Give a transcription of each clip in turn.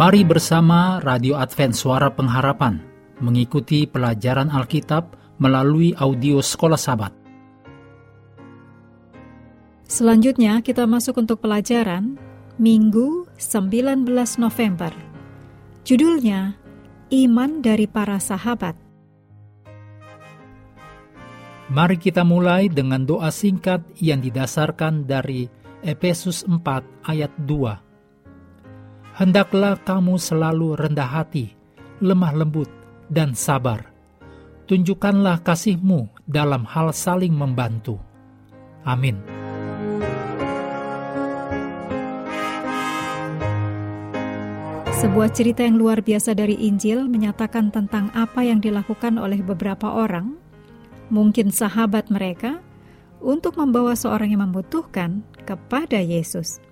Mari bersama Radio Advent Suara Pengharapan mengikuti pelajaran Alkitab melalui audio Sekolah Sabat. Selanjutnya kita masuk untuk pelajaran Minggu 19 November. Judulnya Iman dari Para Sahabat. Mari kita mulai dengan doa singkat yang didasarkan dari Efesus 4 ayat 2 Hendaklah kamu selalu rendah hati, lemah lembut, dan sabar. Tunjukkanlah kasihmu dalam hal saling membantu. Amin. Sebuah cerita yang luar biasa dari Injil menyatakan tentang apa yang dilakukan oleh beberapa orang, mungkin sahabat mereka, untuk membawa seorang yang membutuhkan kepada Yesus.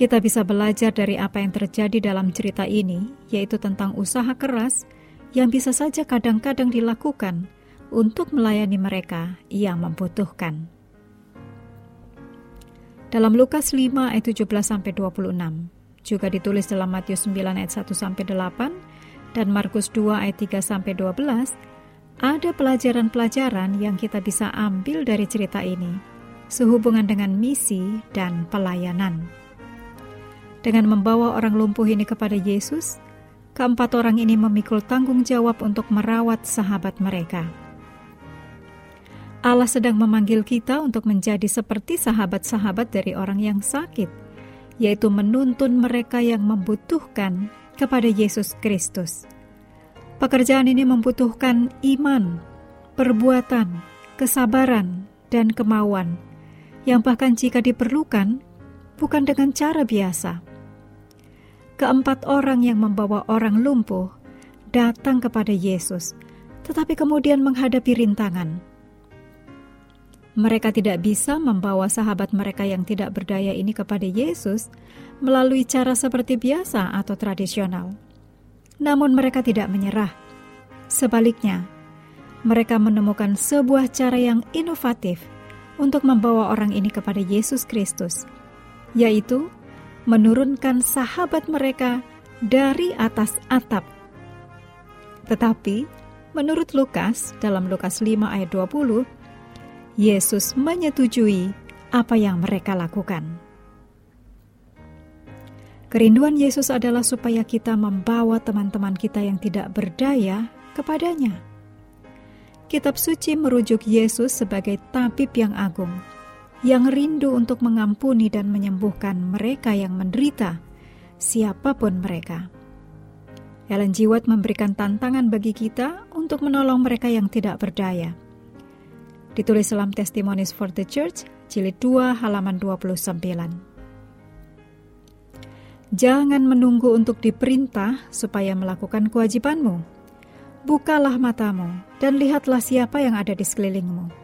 Kita bisa belajar dari apa yang terjadi dalam cerita ini, yaitu tentang usaha keras yang bisa saja kadang-kadang dilakukan untuk melayani mereka yang membutuhkan. Dalam Lukas 5 ayat 17 sampai 26, juga ditulis dalam Matius 9 ayat 1 sampai 8 dan Markus 2 ayat 3 sampai 12, ada pelajaran-pelajaran yang kita bisa ambil dari cerita ini sehubungan dengan misi dan pelayanan. Dengan membawa orang lumpuh ini kepada Yesus, keempat orang ini memikul tanggung jawab untuk merawat sahabat mereka. Allah sedang memanggil kita untuk menjadi seperti sahabat-sahabat dari orang yang sakit, yaitu menuntun mereka yang membutuhkan kepada Yesus Kristus. Pekerjaan ini membutuhkan iman, perbuatan, kesabaran, dan kemauan, yang bahkan jika diperlukan, bukan dengan cara biasa keempat orang yang membawa orang lumpuh datang kepada Yesus, tetapi kemudian menghadapi rintangan. Mereka tidak bisa membawa sahabat mereka yang tidak berdaya ini kepada Yesus melalui cara seperti biasa atau tradisional. Namun, mereka tidak menyerah. Sebaliknya, mereka menemukan sebuah cara yang inovatif untuk membawa orang ini kepada Yesus Kristus, yaitu menurunkan sahabat mereka dari atas atap. Tetapi, menurut Lukas dalam Lukas 5 ayat 20, Yesus menyetujui apa yang mereka lakukan. Kerinduan Yesus adalah supaya kita membawa teman-teman kita yang tidak berdaya kepadanya. Kitab suci merujuk Yesus sebagai tabib yang agung yang rindu untuk mengampuni dan menyembuhkan mereka yang menderita, siapa pun mereka. Ellen G. White memberikan tantangan bagi kita untuk menolong mereka yang tidak berdaya. Ditulis dalam Testimonies for the Church, jilid 2 halaman 29. Jangan menunggu untuk diperintah supaya melakukan kewajibanmu. Bukalah matamu dan lihatlah siapa yang ada di sekelilingmu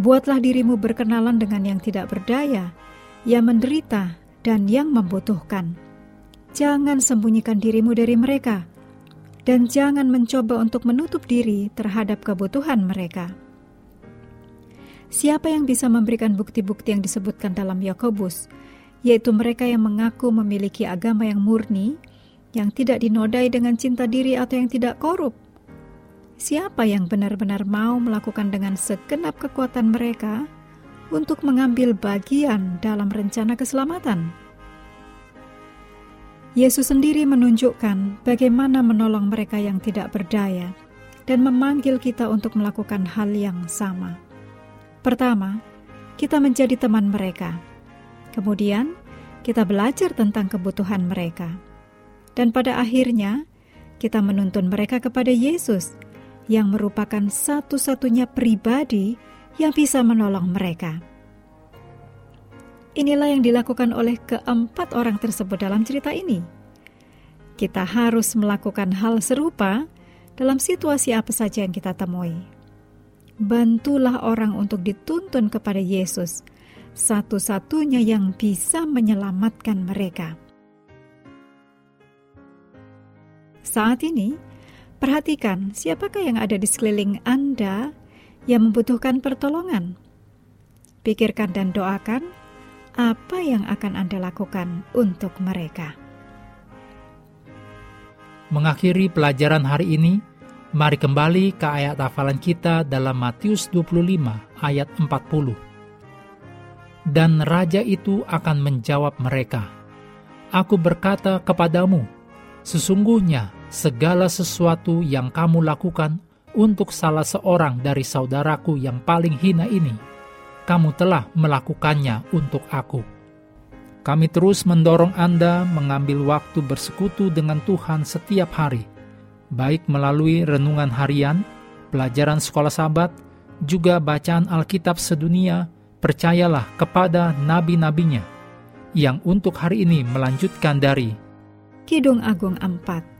Buatlah dirimu berkenalan dengan yang tidak berdaya, yang menderita, dan yang membutuhkan. Jangan sembunyikan dirimu dari mereka, dan jangan mencoba untuk menutup diri terhadap kebutuhan mereka. Siapa yang bisa memberikan bukti-bukti yang disebutkan dalam Yakobus, yaitu mereka yang mengaku memiliki agama yang murni, yang tidak dinodai dengan cinta diri atau yang tidak korup, Siapa yang benar-benar mau melakukan dengan segenap kekuatan mereka untuk mengambil bagian dalam rencana keselamatan? Yesus sendiri menunjukkan bagaimana menolong mereka yang tidak berdaya dan memanggil kita untuk melakukan hal yang sama. Pertama, kita menjadi teman mereka. Kemudian, kita belajar tentang kebutuhan mereka. Dan pada akhirnya, kita menuntun mereka kepada Yesus yang merupakan satu-satunya pribadi yang bisa menolong mereka. Inilah yang dilakukan oleh keempat orang tersebut dalam cerita ini. Kita harus melakukan hal serupa dalam situasi apa saja yang kita temui. Bantulah orang untuk dituntun kepada Yesus, satu-satunya yang bisa menyelamatkan mereka. Saat ini, Perhatikan siapakah yang ada di sekeliling Anda yang membutuhkan pertolongan. Pikirkan dan doakan apa yang akan Anda lakukan untuk mereka. Mengakhiri pelajaran hari ini, mari kembali ke ayat hafalan kita dalam Matius 25 ayat 40. Dan raja itu akan menjawab mereka, Aku berkata kepadamu, sesungguhnya segala sesuatu yang kamu lakukan untuk salah seorang dari saudaraku yang paling hina ini, kamu telah melakukannya untuk aku. Kami terus mendorong Anda mengambil waktu bersekutu dengan Tuhan setiap hari, baik melalui renungan harian, pelajaran sekolah sahabat, juga bacaan Alkitab sedunia, percayalah kepada nabi-nabinya, yang untuk hari ini melanjutkan dari Kidung Agung 4.